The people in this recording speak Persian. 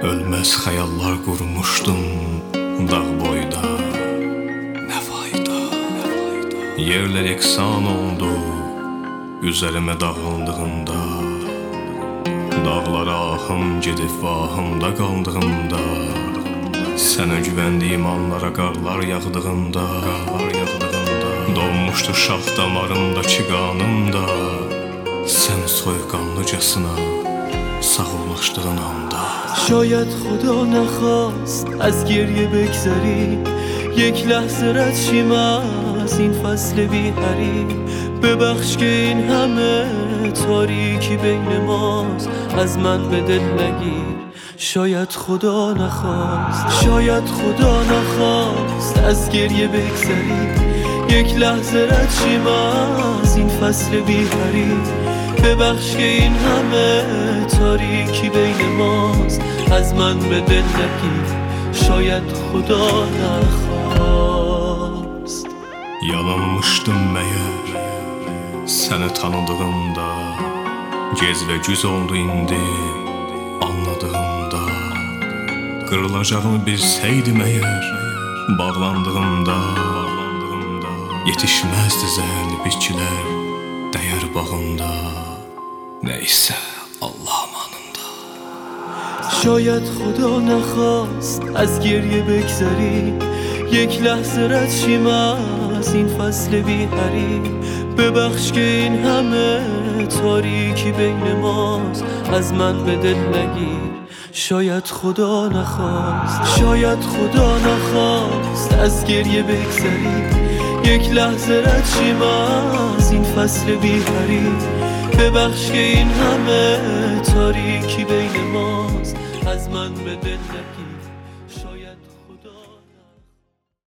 Ölməz xəyallar qurmuşdum dağ boyda. Nə fayda, nə fayda? Yerlər eksan oldu üzərimə dağıldığında Dağlara ahım gedib vahımda qaldığımda. Sənə güvəndiyim anlara qarlar yağdığında Qarlar yağdığında Donmuşdu şax damarımdakı qanımda Sən soyuqqanlıcasına sağollaşdığın anda شاید خدا نخواست از گریه بگذری. یک لحظه رد شیم از این فصل بی ببخش که این همه تاریکی بین ماست. از من به دل نگیر. شاید خدا نخواست. شاید خدا نخواست از گریه بگذری. یک لحظه رد شیم از این فصل بی ببخش که این همه تاریکی بین ماست از من به دل شاید خدا نخواست Yalanmışdım məyər səni tanıdığımda Gez və güz oldu indi anladığımda Qırılacağımı bilsəydim əgər bağlandığımda Yetişməzdi zəhərli bitkilər dəyər bağımda Nəysə Allah amanında شاید خدا نخواست از گریه بگذری یک لحظه رد شیم از این فصل بی ببخش که این همه تاریکی بین ماست از من به دل نگیر شاید خدا نخواست شاید خدا نخواست از گریه بگذری یک لحظه رد شیم از این فصل بی ببخش که این همه تاریکی بین ماست. از من به دل نگیر